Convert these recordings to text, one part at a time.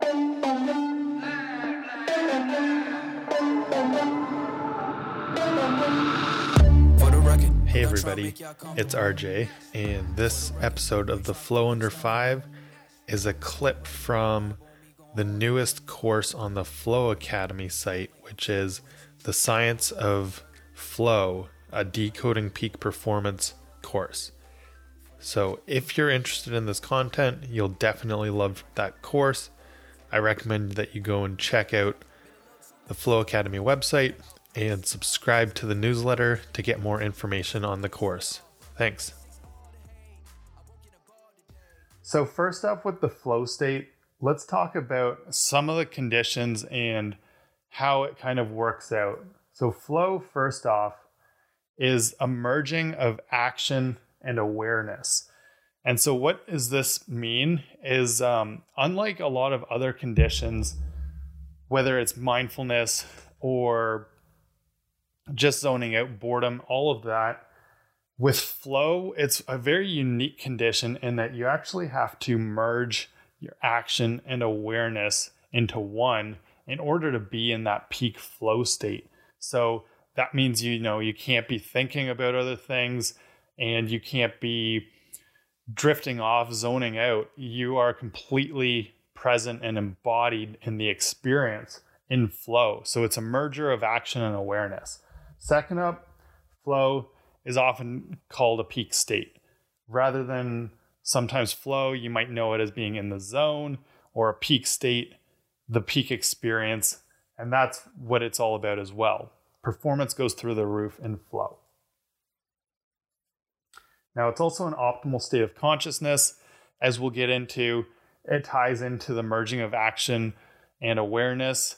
Hey everybody, it's RJ, and this episode of the Flow Under 5 is a clip from the newest course on the Flow Academy site, which is The Science of Flow, a Decoding Peak Performance course. So, if you're interested in this content, you'll definitely love that course. I recommend that you go and check out the Flow Academy website and subscribe to the newsletter to get more information on the course. Thanks. So, first up with the flow state, let's talk about some of the conditions and how it kind of works out. So, flow, first off, is a merging of action and awareness. And so, what does this mean? Is um, unlike a lot of other conditions, whether it's mindfulness or just zoning out, boredom, all of that. With flow, it's a very unique condition in that you actually have to merge your action and awareness into one in order to be in that peak flow state. So that means you know you can't be thinking about other things and you can't be drifting off, zoning out. You are completely present and embodied in the experience in flow. So it's a merger of action and awareness. Second up, flow is often called a peak state. Rather than sometimes flow, you might know it as being in the zone or a peak state, the peak experience. And that's what it's all about as well. Performance goes through the roof in flow. Now, it's also an optimal state of consciousness. As we'll get into, it ties into the merging of action and awareness.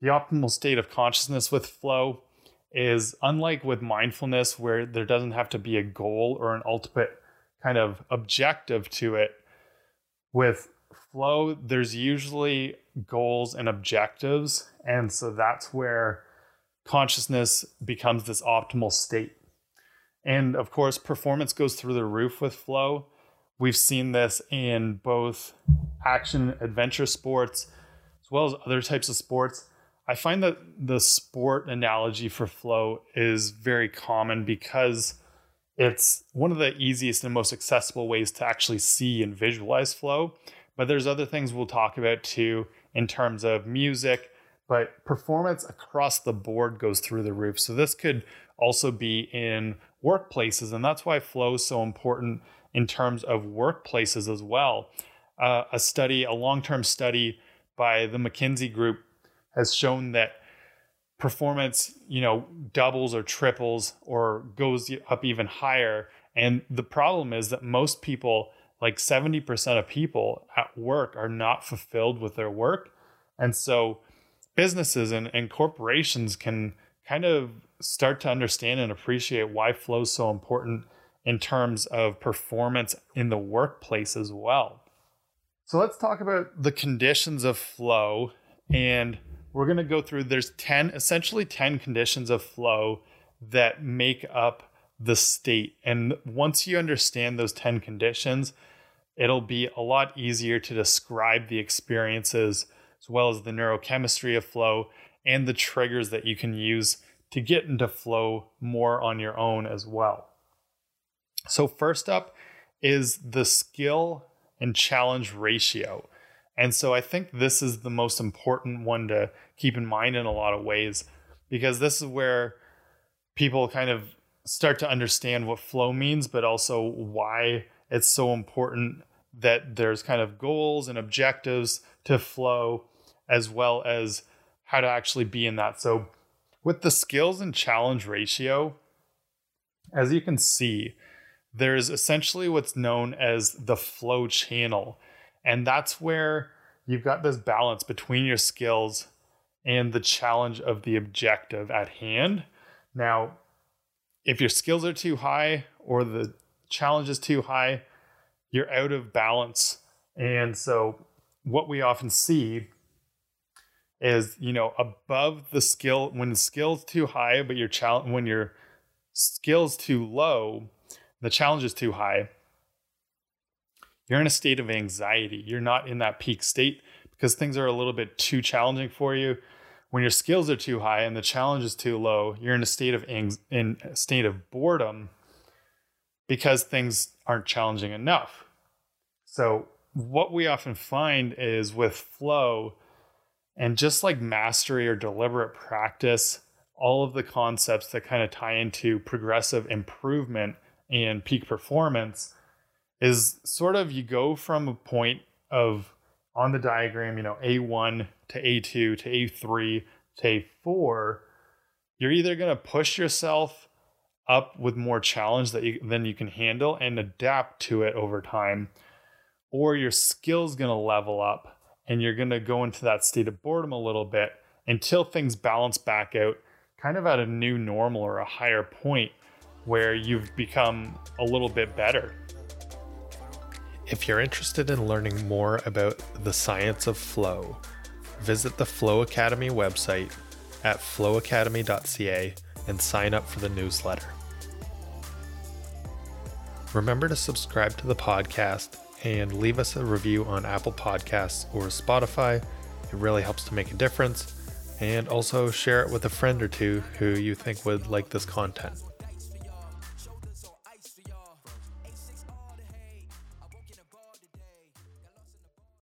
The optimal state of consciousness with flow is unlike with mindfulness, where there doesn't have to be a goal or an ultimate kind of objective to it. With flow, there's usually goals and objectives. And so that's where consciousness becomes this optimal state. And of course, performance goes through the roof with flow. We've seen this in both action adventure sports as well as other types of sports I find that the sport analogy for flow is very common because it's one of the easiest and most accessible ways to actually see and visualize flow. But there's other things we'll talk about too in terms of music, but performance across the board goes through the roof. So this could also be in workplaces, and that's why flow is so important in terms of workplaces as well. Uh, a study, a long term study by the McKinsey Group has shown that performance, you know, doubles or triples or goes up even higher. And the problem is that most people, like 70% of people at work, are not fulfilled with their work. And so businesses and, and corporations can kind of start to understand and appreciate why flow is so important in terms of performance in the workplace as well. So let's talk about the conditions of flow and we're going to go through there's 10 essentially 10 conditions of flow that make up the state and once you understand those 10 conditions it'll be a lot easier to describe the experiences as well as the neurochemistry of flow and the triggers that you can use to get into flow more on your own as well so first up is the skill and challenge ratio and so I think this is the most important one to keep in mind in a lot of ways because this is where people kind of start to understand what flow means, but also why it's so important that there's kind of goals and objectives to flow as well as how to actually be in that. So with the skills and challenge ratio, as you can see, there's essentially what's known as the flow channel. And that's where you've got this balance between your skills and the challenge of the objective at hand. Now, if your skills are too high or the challenge is too high, you're out of balance. And so, what we often see is, you know, above the skill, when the skill's too high, but your challenge, when your skill's too low, the challenge is too high, you're in a state of anxiety. You're not in that peak state because things are a little bit too challenging for you. When your skills are too high and the challenge is too low, you're in a state of ang- in a state of boredom because things aren't challenging enough. So what we often find is with flow and just like mastery or deliberate practice, all of the concepts that kind of tie into progressive improvement and peak performance is sort of you go from a point of on the diagram, you know, A1 to A2 to A3 to A4, you're either going to push yourself up with more challenge that you, than you can handle and adapt to it over time, or your skills going to level up and you're going to go into that state of boredom a little bit until things balance back out kind of at a new normal or a higher point where you've become a little bit better. If you're interested in learning more about the science of flow, visit the Flow Academy website at flowacademy.ca and sign up for the newsletter. Remember to subscribe to the podcast and leave us a review on Apple Podcasts or Spotify. It really helps to make a difference. And also share it with a friend or two who you think would like this content.